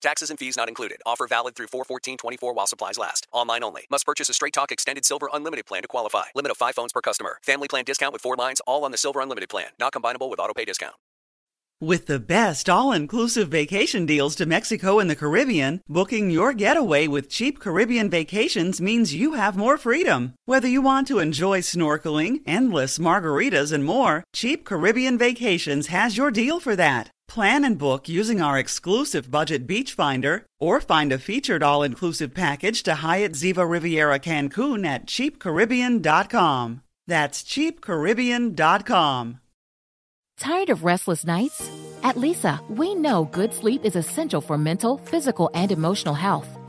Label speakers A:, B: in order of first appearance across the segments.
A: Taxes and fees not included. Offer valid through 41424 while supplies last. Online only. Must purchase a Straight Talk Extended Silver Unlimited plan to qualify. Limit of 5 phones per customer. Family plan discount with 4 lines all on the Silver Unlimited plan. Not combinable with auto pay discount.
B: With the best all inclusive vacation deals to Mexico and the Caribbean, booking your getaway with cheap Caribbean vacations means you have more freedom. Whether you want to enjoy snorkeling, endless margaritas, and more, Cheap Caribbean Vacations has your deal for that. Plan and book using our exclusive budget beach finder or find a featured all inclusive package to Hyatt Ziva Riviera Cancun at cheapcaribbean.com. That's cheapcaribbean.com.
C: Tired of restless nights? At Leesa, we know good sleep is essential for mental, physical, and emotional health.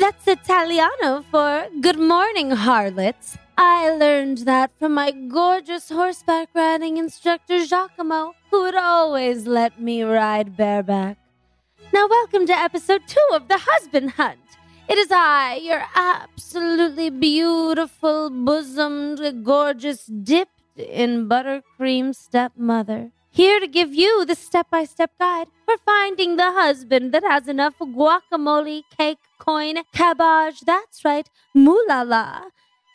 D: That's Italiano for good morning, harlots. I learned that from my gorgeous horseback riding instructor Giacomo, who would always let me ride bareback. Now, welcome to episode two of The Husband Hunt. It is I, your absolutely beautiful, bosomed, gorgeous, dipped in buttercream stepmother. Here to give you the step by step guide for finding the husband that has enough guacamole, cake, coin, cabbage, that's right, moolala,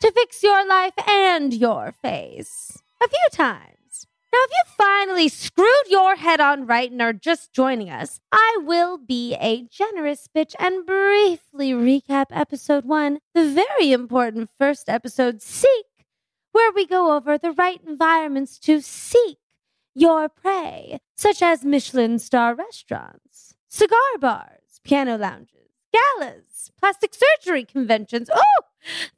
D: to fix your life and your face. A few times. Now, if you finally screwed your head on right and are just joining us, I will be a generous bitch and briefly recap episode one, the very important first episode, Seek, where we go over the right environments to seek your prey, such as Michelin star restaurants, cigar bars, piano lounges, galas, plastic surgery conventions, oh,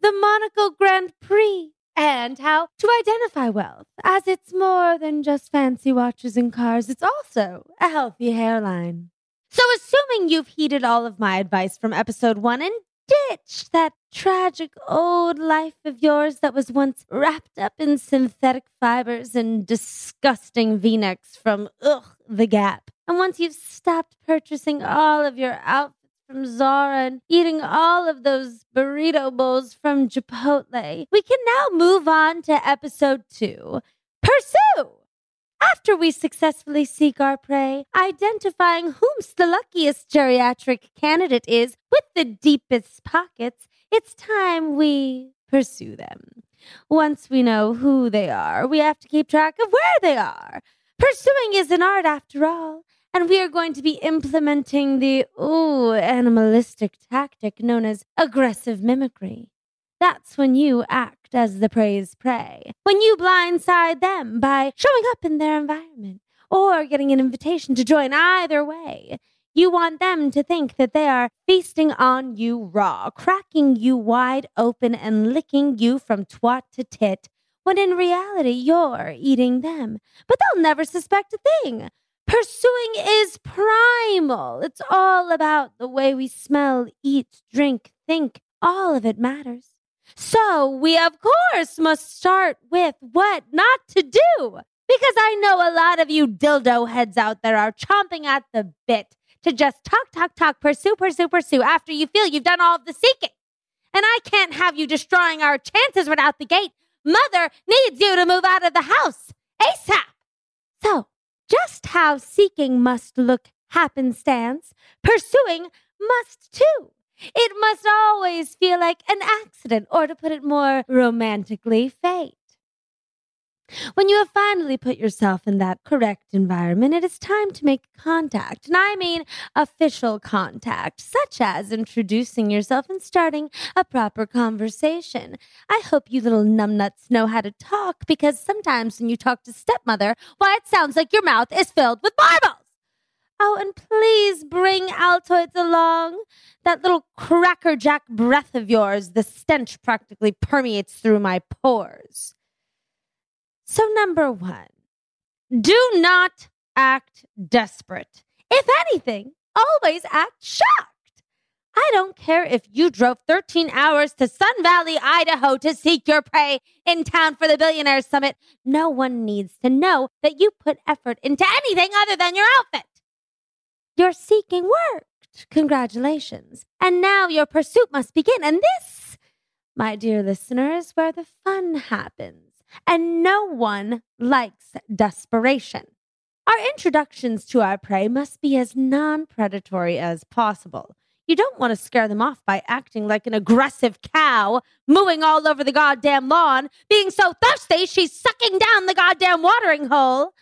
D: the Monaco Grand Prix, and how to identify wealth, as it's more than just fancy watches and cars, it's also a healthy hairline. So, assuming you've heeded all of my advice from episode one and ditch that tragic old life of yours that was once wrapped up in synthetic fibers and disgusting v necks from, ugh, the Gap. And once you've stopped purchasing all of your outfits from Zara and eating all of those burrito bowls from Chipotle, we can now move on to episode two Pursue! After we successfully seek our prey, identifying whom's the luckiest geriatric candidate is with the deepest pockets, it's time we pursue them. Once we know who they are, we have to keep track of where they are. Pursuing is an art after all, and we are going to be implementing the ooh animalistic tactic known as aggressive mimicry. That's when you act as the prey's prey. When you blindside them by showing up in their environment or getting an invitation to join either way. You want them to think that they are feasting on you raw, cracking you wide open and licking you from twat to tit, when in reality you're eating them. But they'll never suspect a thing. Pursuing is primal. It's all about the way we smell, eat, drink, think. All of it matters. So we, of course, must start with what not to do. Because I know a lot of you dildo heads out there are chomping at the bit to just talk, talk, talk, pursue, pursue, pursue after you feel you've done all of the seeking. And I can't have you destroying our chances right out the gate. Mother needs you to move out of the house ASAP. So, just how seeking must look happenstance, pursuing must too. It must always feel like an accident, or to put it more romantically, fate. When you have finally put yourself in that correct environment, it is time to make contact. And I mean official contact, such as introducing yourself and starting a proper conversation. I hope you little numbnuts know how to talk because sometimes when you talk to stepmother, why, it sounds like your mouth is filled with marbles. Oh, and please bring Altoids along. That little crackerjack breath of yours, the stench practically permeates through my pores. So, number one, do not act desperate. If anything, always act shocked. I don't care if you drove 13 hours to Sun Valley, Idaho to seek your prey in town for the Billionaire Summit. No one needs to know that you put effort into anything other than your outfit. Your seeking worked. Congratulations. And now your pursuit must begin. And this, my dear listener, is where the fun happens and no one likes desperation. Our introductions to our prey must be as non predatory as possible. You don't want to scare them off by acting like an aggressive cow, mooing all over the goddamn lawn, being so thirsty she's sucking down the goddamn watering hole.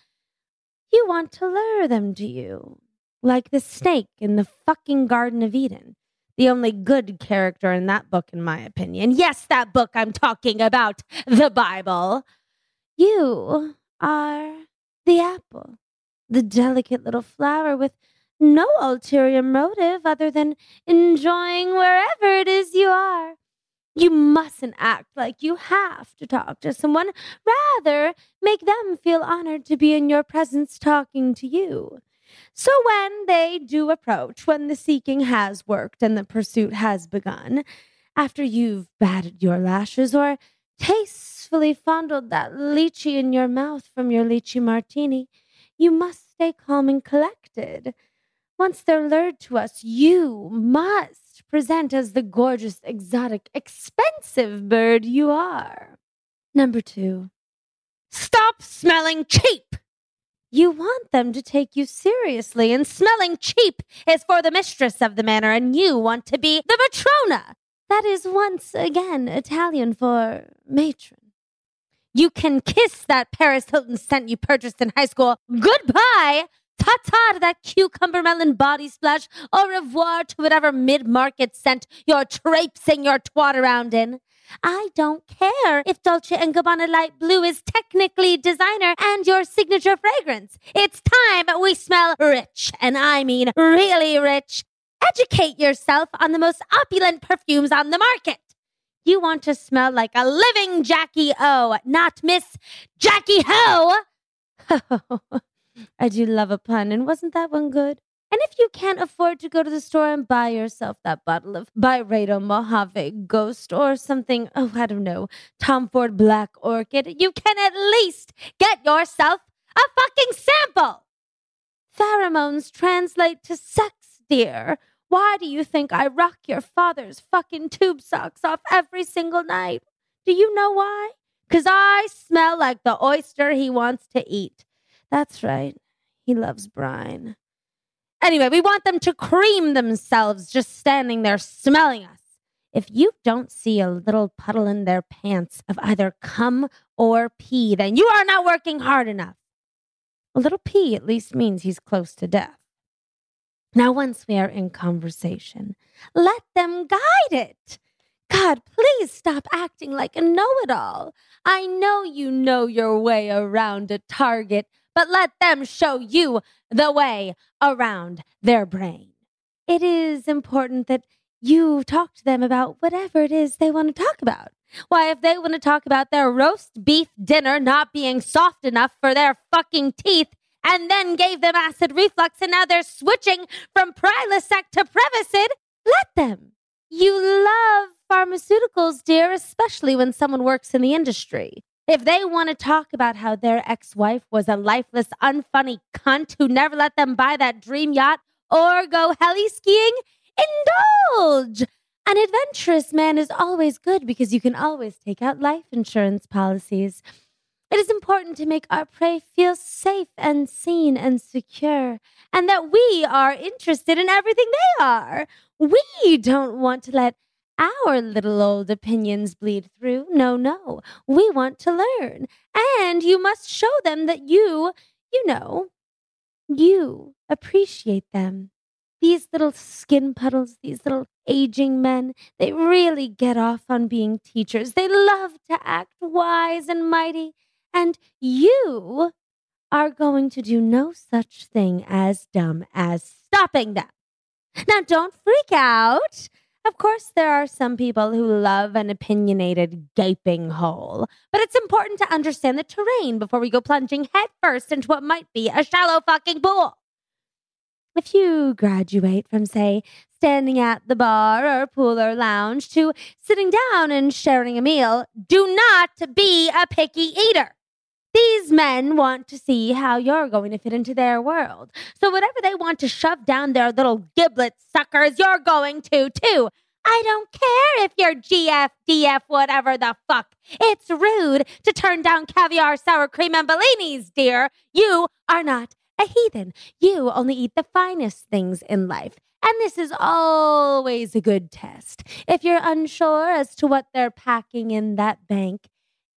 D: You want to lure them to you, like the snake in the fucking Garden of Eden. The only good character in that book, in my opinion. Yes, that book I'm talking about, the Bible. You are the apple, the delicate little flower with no ulterior motive other than enjoying wherever it is you are. You mustn't act like you have to talk to someone. Rather, make them feel honored to be in your presence talking to you. So when they do approach, when the seeking has worked and the pursuit has begun, after you've batted your lashes or tastefully fondled that lychee in your mouth from your lychee martini, you must stay calm and collected. Once they're lured to us, you must present as the gorgeous, exotic, expensive bird you are. Number two, stop smelling cheap. You want them to take you seriously, and smelling cheap is for the mistress of the manor, and you want to be the matrona. That is once again Italian for matron. You can kiss that Paris Hilton scent you purchased in high school. Goodbye! Ta ta to that cucumber melon body splash. Au revoir to whatever mid market scent you're traipsing your twat around in. I don't care if Dolce & Gabbana Light Blue is technically designer and your signature fragrance. It's time we smell rich, and I mean really rich. Educate yourself on the most opulent perfumes on the market. You want to smell like a living Jackie O, not Miss Jackie Ho. I do love a pun, and wasn't that one good? And if you can't afford to go to the store and buy yourself that bottle of Byredo Mojave Ghost or something, oh, I don't know, Tom Ford Black Orchid, you can at least get yourself a fucking sample. Pheromones translate to sex, dear. Why do you think I rock your father's fucking tube socks off every single night? Do you know why? Because I smell like the oyster he wants to eat. That's right. He loves brine. Anyway, we want them to cream themselves just standing there smelling us. If you don't see a little puddle in their pants of either cum or pee, then you are not working hard enough. A little pee at least means he's close to death. Now, once we are in conversation, let them guide it. God, please stop acting like a know it all. I know you know your way around a target, but let them show you the way around their brain. It is important that you talk to them about whatever it is they want to talk about. Why, if they want to talk about their roast beef dinner not being soft enough for their fucking teeth, and then gave them acid reflux, and now they're switching from Prilosec to Prevacid, let them. You love pharmaceuticals, dear, especially when someone works in the industry. If they want to talk about how their ex wife was a lifeless, unfunny cunt who never let them buy that dream yacht or go heli skiing, indulge. An adventurous man is always good because you can always take out life insurance policies. It is important to make our prey feel safe and seen and secure, and that we are interested in everything they are. We don't want to let our little old opinions bleed through. no, no. We want to learn. And you must show them that you, you know, you appreciate them. These little skin puddles, these little aging men, they really get off on being teachers. They love to act wise and mighty. And you are going to do no such thing as dumb as stopping them. Now, don't freak out. Of course, there are some people who love an opinionated gaping hole, but it's important to understand the terrain before we go plunging headfirst into what might be a shallow fucking pool. If you graduate from, say, standing at the bar or pool or lounge to sitting down and sharing a meal, do not be a picky eater. These men want to see how you're going to fit into their world. So, whatever they want to shove down their little giblet suckers, you're going to too. I don't care if you're GF, DF, whatever the fuck. It's rude to turn down caviar, sour cream, and bellinis, dear. You are not a heathen. You only eat the finest things in life. And this is always a good test. If you're unsure as to what they're packing in that bank,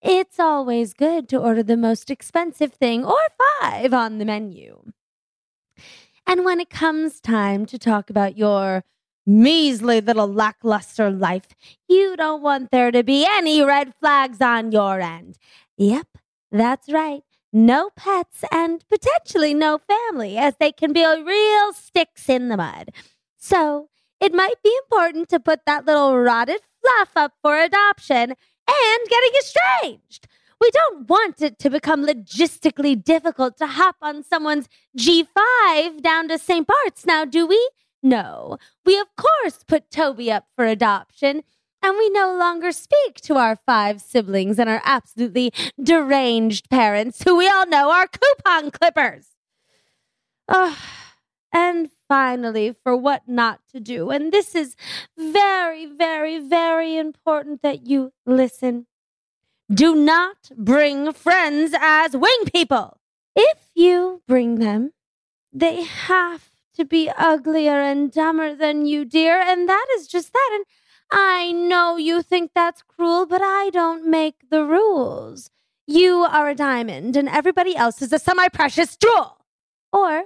D: it's always good to order the most expensive thing or five on the menu. And when it comes time to talk about your measly little lackluster life, you don't want there to be any red flags on your end. Yep, that's right no pets, and potentially no family, as they can be real sticks in the mud. So it might be important to put that little rotted fluff up for adoption and getting estranged. We don't want it to become logistically difficult to hop on someone's G5 down to St. Bart's now, do we? No. We, of course, put Toby up for adoption and we no longer speak to our five siblings and our absolutely deranged parents, who we all know are coupon clippers. Oh, and finally, for what not to do. And this is very, very, very important that you listen. Do not bring friends as wing people. If you bring them, they have to be uglier and dumber than you, dear. And that is just that. And I know you think that's cruel, but I don't make the rules. You are a diamond, and everybody else is a semi precious jewel. Or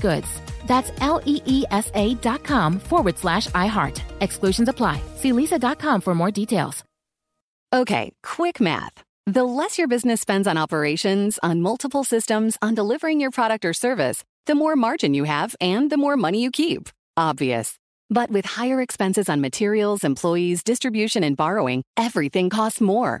C: goods. That's L E E S A dot com forward slash iHeart. Exclusions apply. See leesa.com for more details.
E: Okay, quick math. The less your business spends on operations, on multiple systems, on delivering your product or service, the more margin you have and the more money you keep. Obvious. But with higher expenses on materials, employees, distribution, and borrowing, everything costs more.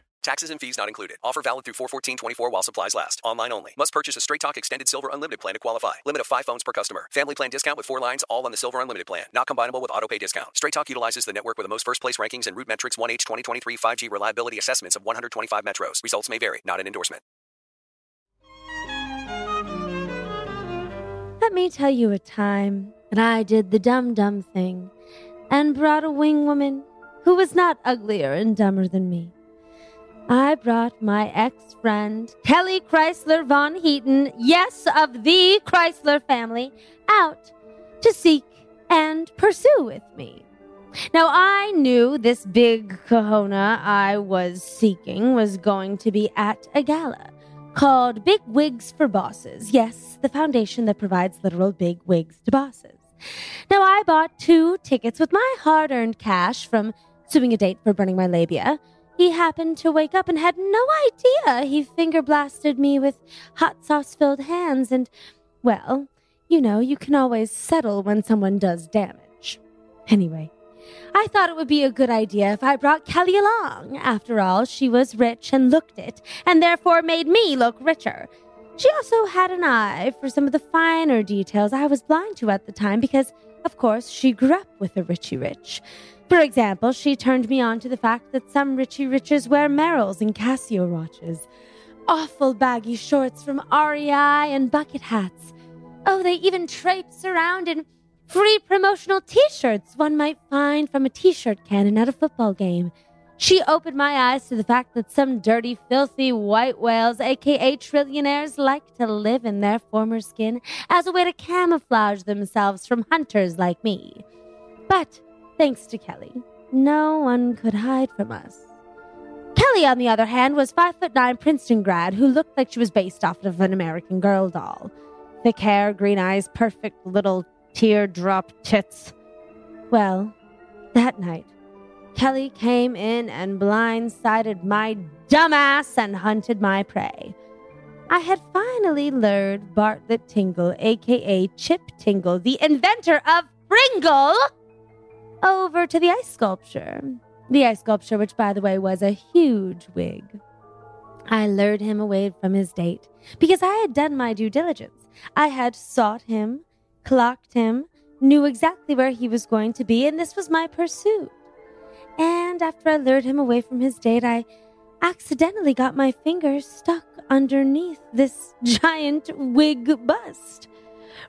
A: Taxes and fees not included. Offer valid through 41424 while supplies last. Online only. Must purchase a Straight Talk Extended Silver Unlimited plan to qualify. Limit of 5 phones per customer. Family plan discount with 4 lines all on the Silver Unlimited plan. Not combinable with auto pay discount. Straight Talk utilizes the network with the most first place rankings and root metrics 1H 2023 5G reliability assessments of 125 metros. Results may vary. Not an endorsement.
D: Let me tell you a time that I did the dumb dumb thing and brought a wing woman who was not uglier and dumber than me. I brought my ex friend, Kelly Chrysler Von Heaton, yes, of the Chrysler family, out to seek and pursue with me. Now, I knew this big kahuna I was seeking was going to be at a gala called Big Wigs for Bosses. Yes, the foundation that provides literal big wigs to bosses. Now, I bought two tickets with my hard earned cash from suing a date for burning my labia. He happened to wake up and had no idea he finger blasted me with hot sauce filled hands, and, well, you know, you can always settle when someone does damage. Anyway, I thought it would be a good idea if I brought Kelly along. After all, she was rich and looked it, and therefore made me look richer. She also had an eye for some of the finer details I was blind to at the time because, of course, she grew up with a Richie Rich. For example, she turned me on to the fact that some Richie Riches wear Merrells and Casio watches, awful baggy shorts from REI, and bucket hats. Oh, they even traipse around in free promotional t shirts one might find from a t shirt cannon at a football game. She opened my eyes to the fact that some dirty, filthy white whales, aka trillionaires, like to live in their former skin as a way to camouflage themselves from hunters like me. But, thanks to Kelly, no one could hide from us. Kelly, on the other hand, was five foot nine Princeton grad who looked like she was based off of an American Girl doll. Thick hair, green eyes, perfect little teardrop tits. Well, that night, Kelly came in and blindsided my dumbass and hunted my prey. I had finally lured Bartlett Tingle, aka Chip Tingle, the inventor of Pringle, over to the ice sculpture. The ice sculpture, which, by the way, was a huge wig. I lured him away from his date because I had done my due diligence. I had sought him, clocked him, knew exactly where he was going to be, and this was my pursuit. And after I lured him away from his date, I accidentally got my fingers stuck underneath this giant wig bust.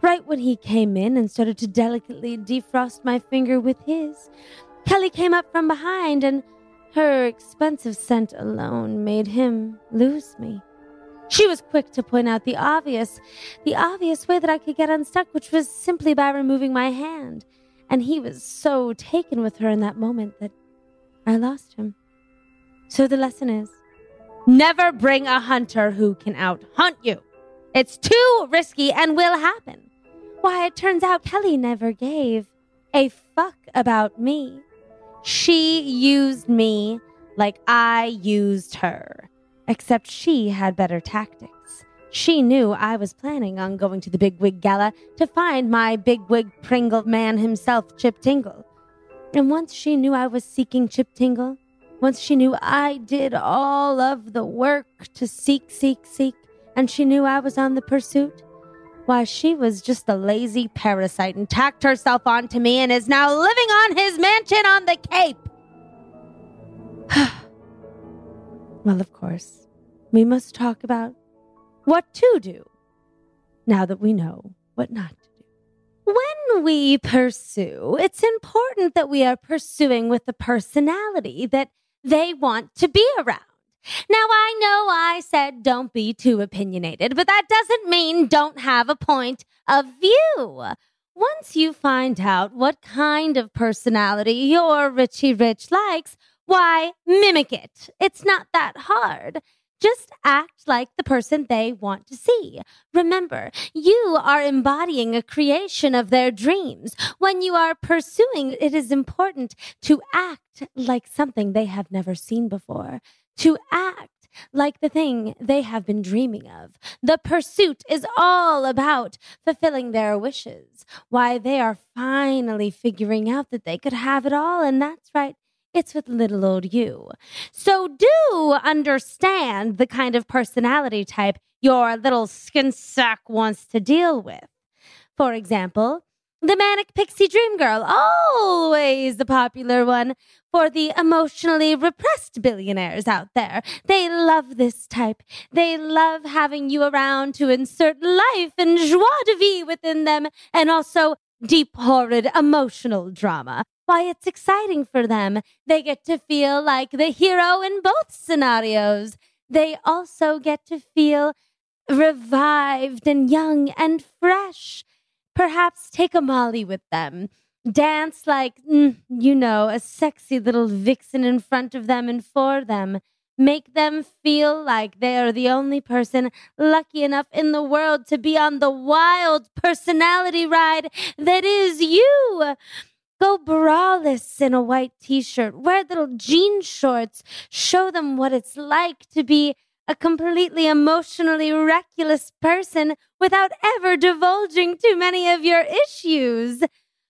D: Right when he came in and started to delicately defrost my finger with his, Kelly came up from behind, and her expensive scent alone made him lose me. She was quick to point out the obvious, the obvious way that I could get unstuck, which was simply by removing my hand. And he was so taken with her in that moment that I lost him. So the lesson is never bring a hunter who can out hunt you. It's too risky and will happen. Why, it turns out Kelly never gave a fuck about me. She used me like I used her, except she had better tactics. She knew I was planning on going to the Big Wig Gala to find my Big Wig Pringle man himself, Chip Tingle. And once she knew I was seeking Chip Tingle, once she knew I did all of the work to seek, seek, seek, and she knew I was on the pursuit, why, she was just a lazy parasite and tacked herself onto me and is now living on his mansion on the Cape. well, of course, we must talk about what to do now that we know what not to do. When we pursue, it's important that we are pursuing with the personality that they want to be around. Now, I know I said don't be too opinionated, but that doesn't mean don't have a point of view. once you find out what kind of personality your Richie Rich likes, why mimic it? It's not that hard. Just act like the person they want to see. Remember, you are embodying a creation of their dreams. When you are pursuing, it is important to act like something they have never seen before. To act like the thing they have been dreaming of. The pursuit is all about fulfilling their wishes. Why they are finally figuring out that they could have it all, and that's right. It's with little old you. So do understand the kind of personality type your little skin sack wants to deal with. For example, the manic pixie dream girl, always the popular one for the emotionally repressed billionaires out there. They love this type. They love having you around to insert life and joie de vivre within them and also deep, horrid emotional drama. Why, it's exciting for them. They get to feel like the hero in both scenarios. They also get to feel revived and young and fresh. Perhaps take a molly with them. Dance like, mm, you know, a sexy little vixen in front of them and for them. Make them feel like they are the only person lucky enough in the world to be on the wild personality ride that is you. Go braless in a white t shirt, wear little jean shorts, show them what it's like to be a completely emotionally reckless person without ever divulging too many of your issues.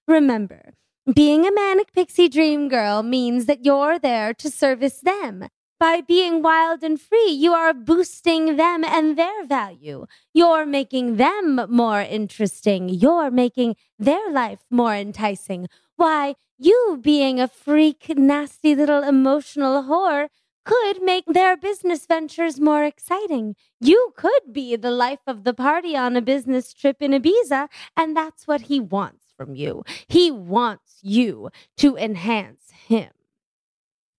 D: Remember, being a manic pixie dream girl means that you're there to service them. By being wild and free, you are boosting them and their value. You're making them more interesting. You're making their life more enticing. Why, you being a freak, nasty little emotional whore could make their business ventures more exciting. You could be the life of the party on a business trip in Ibiza, and that's what he wants from you. He wants you to enhance him.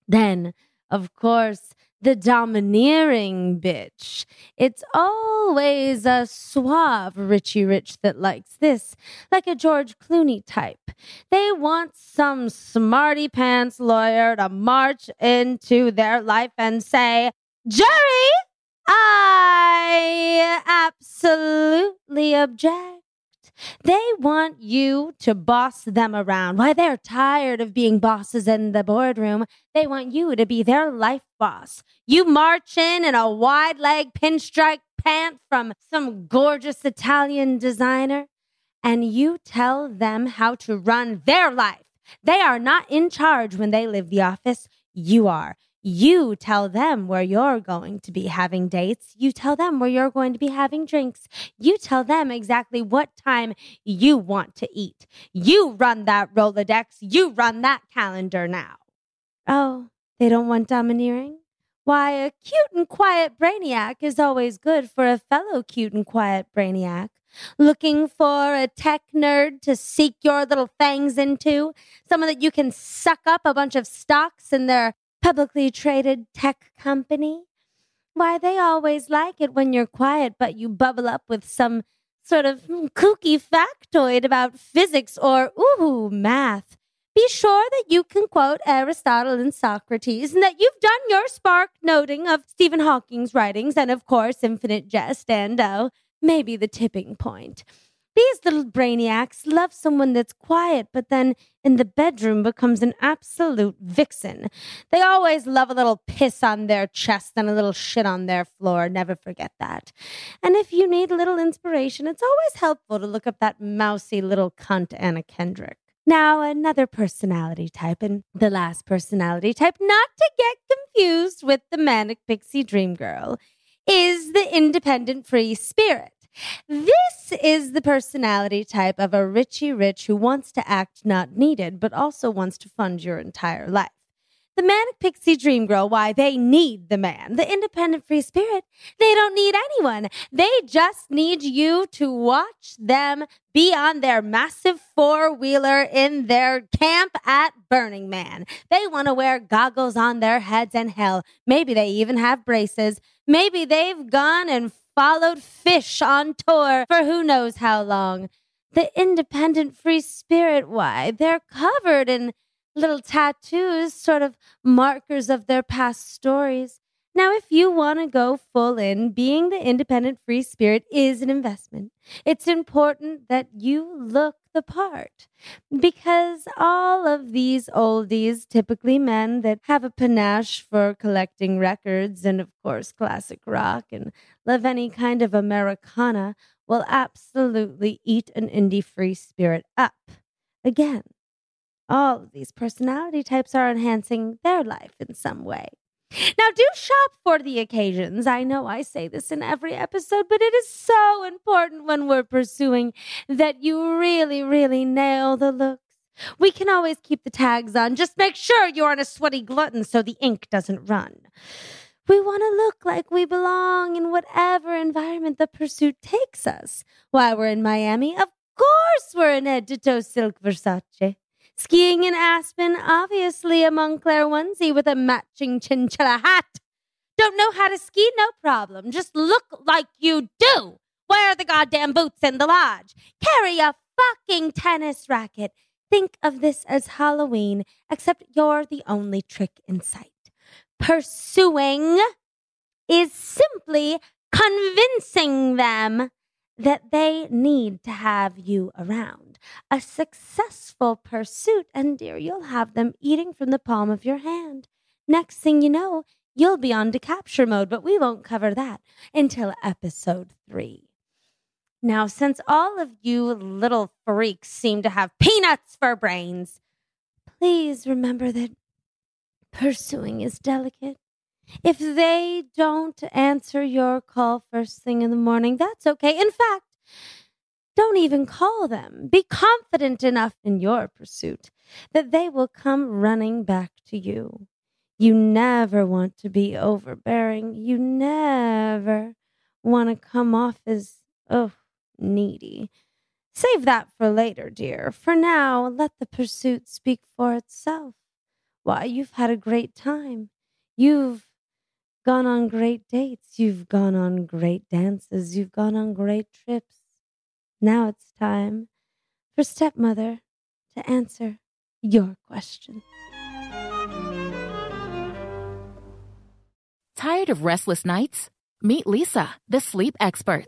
D: Then, of course, the domineering bitch. It's always a suave Richie Rich that likes this, like a George Clooney type. They want some smarty pants lawyer to march into their life and say, Jury, I absolutely object. They want you to boss them around. Why, they're tired of being bosses in the boardroom. They want you to be their life boss. You march in in a wide leg pinstripe pant from some gorgeous Italian designer, and you tell them how to run their life. They are not in charge when they leave the office. You are. You tell them where you're going to be having dates. You tell them where you're going to be having drinks. You tell them exactly what time you want to eat. You run that Rolodex. You run that calendar now. Oh, they don't want domineering? Why, a cute and quiet brainiac is always good for a fellow cute and quiet brainiac. Looking for a tech nerd to seek your little fangs into? Someone that you can suck up a bunch of stocks in their publicly traded tech company? Why, they always like it when you're quiet, but you bubble up with some sort of kooky factoid about physics or, ooh, math. Be sure that you can quote Aristotle and Socrates and that you've done your spark noting of Stephen Hawking's writings and, of course, Infinite Jest and, oh, maybe the tipping point. These little brainiacs love someone that's quiet, but then in the bedroom becomes an absolute vixen. They always love a little piss on their chest and a little shit on their floor. Never forget that. And if you need a little inspiration, it's always helpful to look up that mousy little cunt Anna Kendrick. Now, another personality type, and the last personality type, not to get confused with the manic pixie dream girl, is the independent free spirit. This is the personality type of a Richie Rich who wants to act not needed, but also wants to fund your entire life. The manic pixie dream girl, why they need the man. The independent free spirit, they don't need anyone. They just need you to watch them be on their massive four wheeler in their camp at Burning Man. They want to wear goggles on their heads and hell. Maybe they even have braces. Maybe they've gone and followed Phish on tour for who knows how long. The independent free spirit, why, they're covered in little tattoos, sort of markers of their past stories. Now, if you want to go full in, being the independent free spirit is an investment. It's important that you look the part because all of these oldies, typically men that have a panache for collecting records and, of course, classic rock and love any kind of Americana, will absolutely eat an indie free spirit up. Again, all of these personality types are enhancing their life in some way. Now, do shop for the occasions. I know I say this in every episode, but it is so important when we're pursuing that you really, really nail the looks. We can always keep the tags on. Just make sure you aren't a sweaty glutton so the ink doesn't run. We want to look like we belong in whatever environment the pursuit takes us. While we're in Miami, of course we're in head to toe silk Versace. Skiing in Aspen, obviously a Moncler onesie with a matching chinchilla hat. Don't know how to ski? No problem. Just look like you do. Wear the goddamn boots in the lodge. Carry a fucking tennis racket. Think of this as Halloween, except you're the only trick in sight. Pursuing is simply convincing them that they need to have you around. A successful pursuit, and dear, you'll have them eating from the palm of your hand. Next thing you know, you'll be on to capture mode, but we won't cover that until episode three. Now, since all of you little freaks seem to have peanuts for brains, please remember that pursuing is delicate. If they don't answer your call first thing in the morning, that's okay. In fact, don't even call them. Be confident enough in your pursuit that they will come running back to you. You never want to be overbearing. You never want to come off as, oh, needy. Save that for later, dear. For now, let the pursuit speak for itself. Why, you've had a great time. You've gone on great dates. You've gone on great dances. You've gone on great trips. Now it's time for stepmother to answer your question.
C: Tired of restless nights? Meet Leesa, the sleep experts.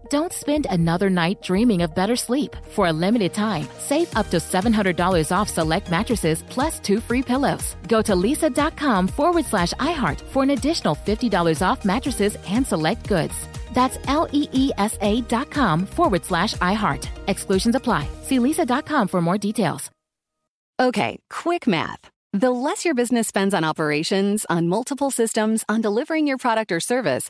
C: Don't spend another night dreaming of better sleep. For a limited time, save up to $700 off select mattresses plus two free pillows. Go to leesa.com forward slash iHeart for an additional $50 off mattresses and select goods. That's L E E S A dot com forward slash iHeart. Exclusions apply. See leesa.com for more details.
E: Okay, quick math. The less your business spends on operations, on multiple systems, on delivering your product or service,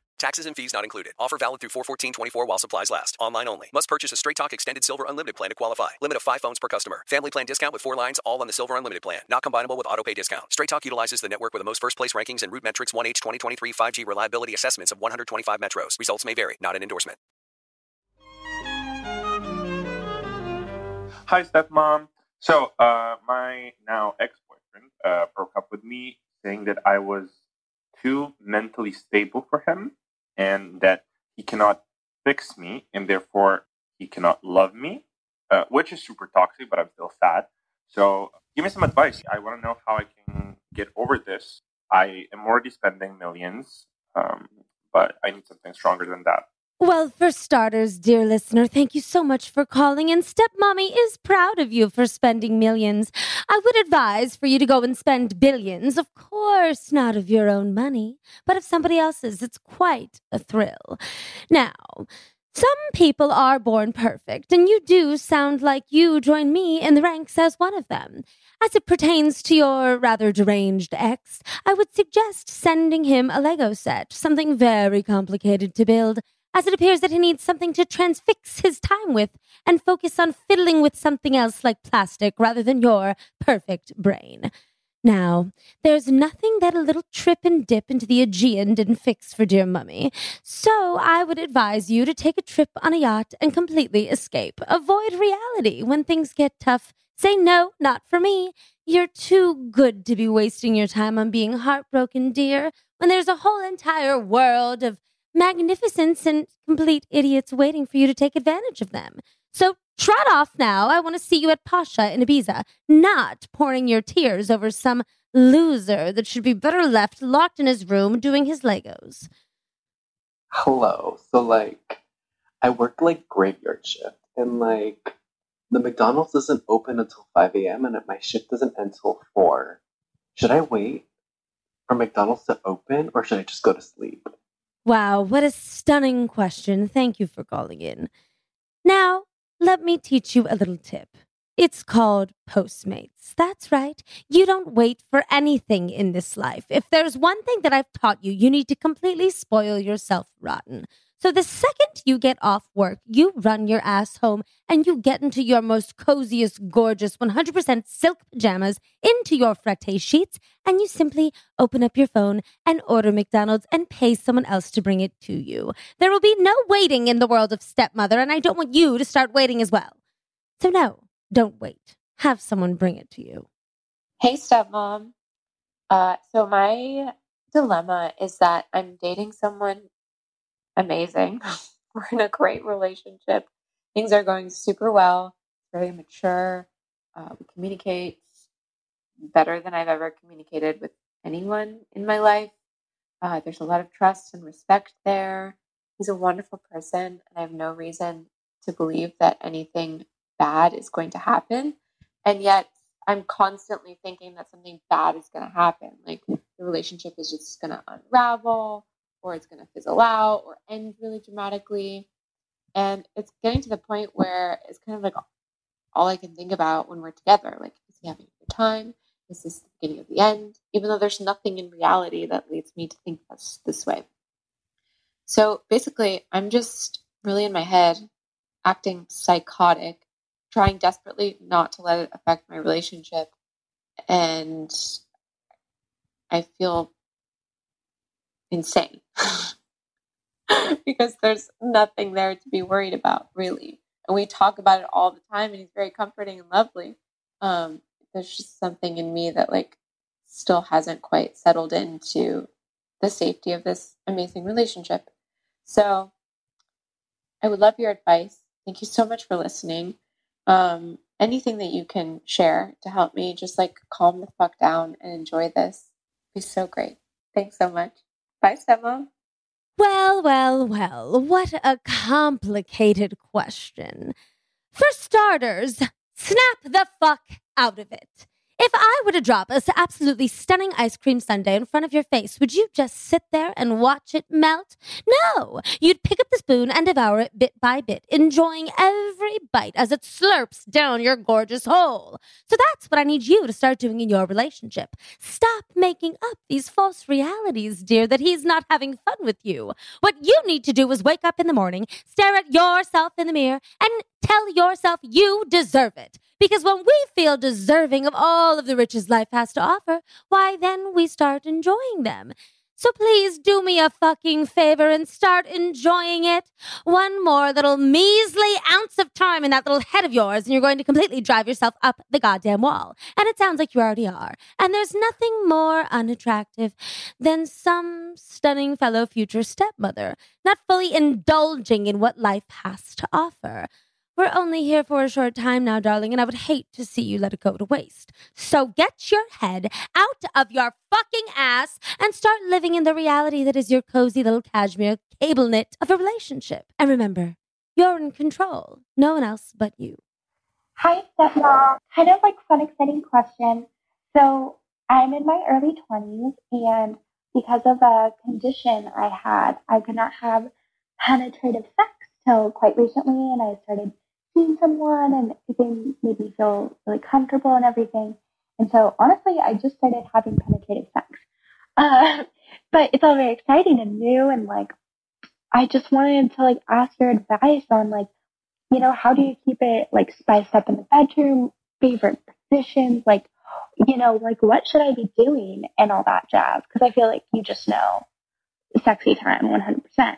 A: Taxes and fees not included. Offer valid through 41424 while supplies last. Online only. Must purchase a Straight Talk Extended Silver Unlimited plan to qualify. Limit of 5 phones per customer. Family plan discount with 4 lines all on the Silver Unlimited plan. Not combinable with auto pay discount. Straight Talk utilizes the network with the most first place rankings and Root Metrics 1H 2023 5G reliability assessments of 125 metros. Results may vary. Not an endorsement.
F: Hi, stepmom. So, uh, my now ex-boyfriend uh, broke up with me, saying that I was too mentally stable for him, and that he cannot fix me, and therefore he cannot love me, uh, which is super toxic. But I'm still sad. So, give me some advice. I want to know how I can get over this. I am already spending millions, um, but I need something stronger than that.
D: Well, for starters, dear listener, thank you so much for calling, and Stepmommy is proud of you for spending millions. I would advise for you to go and spend billions, of course, not of your own money, but of somebody else's. It's quite a thrill. Now, some people are born perfect, and you do sound like you join me in the ranks as one of them. As it pertains to your rather deranged ex, I would suggest sending him a Lego set, something very complicated to build as it appears that he needs something to transfix his time with and focus on fiddling with something else like plastic rather than your perfect brain. Now, there's nothing that a little trip and dip into the Aegean didn't fix for dear mummy, so I would advise you to take a trip on a yacht and completely escape. Avoid reality when things get tough. Say no, not for me. You're too good to be wasting your time on being heartbroken, dear, when there's a whole entire world of magnificence and complete idiots waiting for you to take advantage of them. So trot off now. I want to see you at Pacha in Ibiza, not pouring your tears over some loser that should be better left locked in his room doing his Legos.
G: Hello. So, like, I work like graveyard shift, and like, the McDonald's doesn't open until 5 a.m., and my shift doesn't end until 4. Should I wait for McDonald's to open, or should I just go to sleep?
D: Wow, what a stunning question. Thank you for calling in. Now, let me teach you a little tip. It's called Postmates. That's right. You don't wait for anything in this life. If there's one thing that I've taught you, you need to completely spoil yourself rotten. So the second you get off work, you run your ass home and you get into your most coziest, gorgeous 100% silk pajamas into your frette sheets and you simply open up your phone and order McDonald's and pay someone else to bring it to you. There will be no waiting in the world of stepmother and I don't want you to start waiting as well. So no, don't wait. Have someone bring it to you.
H: Hey, stepmom. Uh, so my dilemma is that I'm dating someone amazing. We're in a great relationship. Things are going super well. Very mature. Uh, we communicate better than I've ever communicated with anyone in my life. Uh, there's a lot of trust and respect there. He's a wonderful person, and I have no reason to believe that anything bad is going to happen. And yet, I'm constantly thinking that something bad is going to happen. Like the relationship is just going to unravel or it's going to fizzle out or end really dramatically. And it's getting to the point where it's kind of like all I can think about when we're together. Like, is he having a good time? Is this the beginning of the end? Even though there's nothing in reality that leads me to think this, this way. So basically, I'm just really in my head, acting psychotic, trying desperately not to let it affect my relationship. And I feel insane because there's nothing there to be worried about, really. And we talk about it all the time, and he's very comforting and lovely. Um, there's just something in me that like still hasn't quite settled into the safety of this amazing relationship. So I would love your advice. Thank you so much for listening. Um, anything that you can share to help me just like calm the fuck down and enjoy this be so great. Thanks so much. Bye, Stepmom.
D: Well, well, well, what a complicated question. For starters, snap the fuck out of it. If I were to drop a absolutely stunning ice cream sundae in front of your face, would you just sit there and watch it melt? No! You'd pick up the spoon and devour it bit by bit, enjoying every bite as it slurps down your gorgeous hole. So that's what I need you to start doing in your relationship. Stop making up these false realities, dear, that he's not having fun with you. What you need to do is wake up in the morning, stare at yourself in the mirror, and tell yourself you deserve it. Because when we feel deserving of all of the riches life has to offer, why then we start enjoying them. So please do me a fucking favor and start enjoying it. One more little measly ounce of time in that little head of yours, and you're going to completely drive yourself up the goddamn wall. And it sounds like you already are. And there's nothing more unattractive than some stunning fellow future stepmother, not fully indulging in what life has to offer. We're only here for a short time now, darling, and I would hate to see you let it go to waste. So get your head out of your fucking ass and start living in the reality that is your cozy little cashmere cable knit of a relationship. And remember, you're in control. No one else but you.
I: Hi, stepmom. Kind of like fun, exciting question. So I'm in my early 20s, and because of a condition I had, I could not have penetrative sex till quite recently, and I started seeing someone and they made me feel really comfortable and everything. And so honestly, I just started having penetrative sex. Uh, but it's all very exciting and new and like, I just wanted to like ask your advice on like, you know, how do you keep it like spiced up in the bedroom, favorite positions, like, you know, like what should I be doing and all that jazz? Cause I feel like you just know sexy time 100%.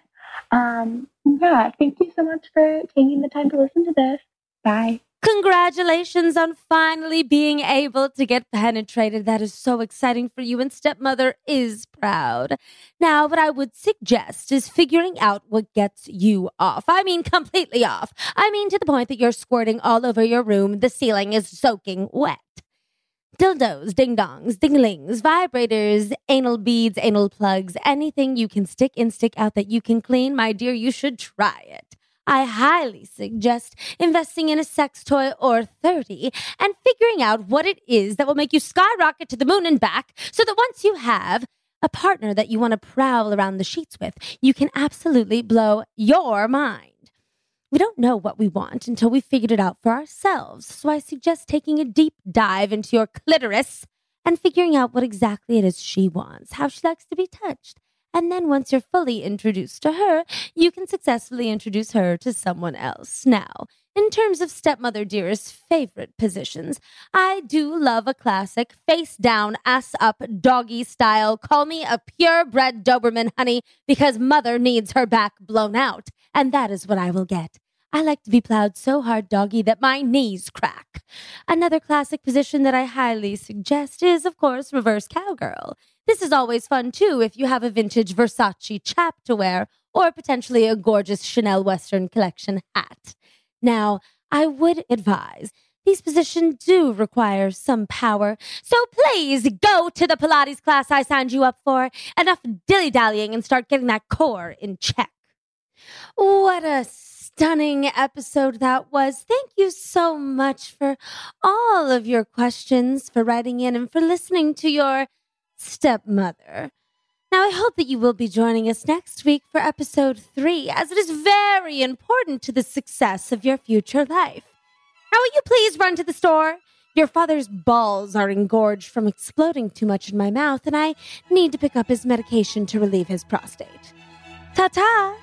I: Um, yeah, thank you so much for taking the time to listen to this. Bye.
D: Congratulations on finally being able to get penetrated. That is so exciting for you, and stepmother is proud. Now, what I would suggest is figuring out what gets you off. I mean, completely off. I mean, to the point that you're squirting all over your room, the ceiling is soaking wet dildos, ding dongs, dinglings, vibrators, anal beads, anal plugs, anything you can stick in, stick out that you can clean, my dear, you should try it. I highly suggest investing in a sex toy or 30 and figuring out what it is that will make you skyrocket to the moon and back so that once you have a partner that you want to prowl around the sheets with, you can absolutely blow your mind. We don't know what we want until we've figured it out for ourselves, so I suggest taking a deep dive into your clitoris and figuring out what exactly it is she wants, how she likes to be touched. And then once you're fully introduced to her, you can successfully introduce her to someone else. Now, in terms of stepmother dearest favorite positions, I do love a classic face down, ass up, doggy style. Call me a purebred Doberman, honey, because mother needs her back blown out. And that is what I will get. I like to be plowed so hard, doggy, that my knees crack. Another classic position that I highly suggest is, of course, reverse cowgirl. This is always fun, too, if you have a vintage Versace chap to wear or potentially a gorgeous Chanel Western Collection hat. Now, I would advise these positions do require some power, so please go to the Pilates class I signed you up for. Enough dilly dallying and start getting that core in check. What a stunning episode that was. Thank you so much for all of your questions, for writing in, and for listening to your stepmother. Now, I hope that you will be joining us next week for episode three, as it is very important to the success of your future life. Now, will you please run to the store? Your father's balls are engorged from exploding too much in my mouth, and I need to pick up his medication to relieve his prostate. Ta ta!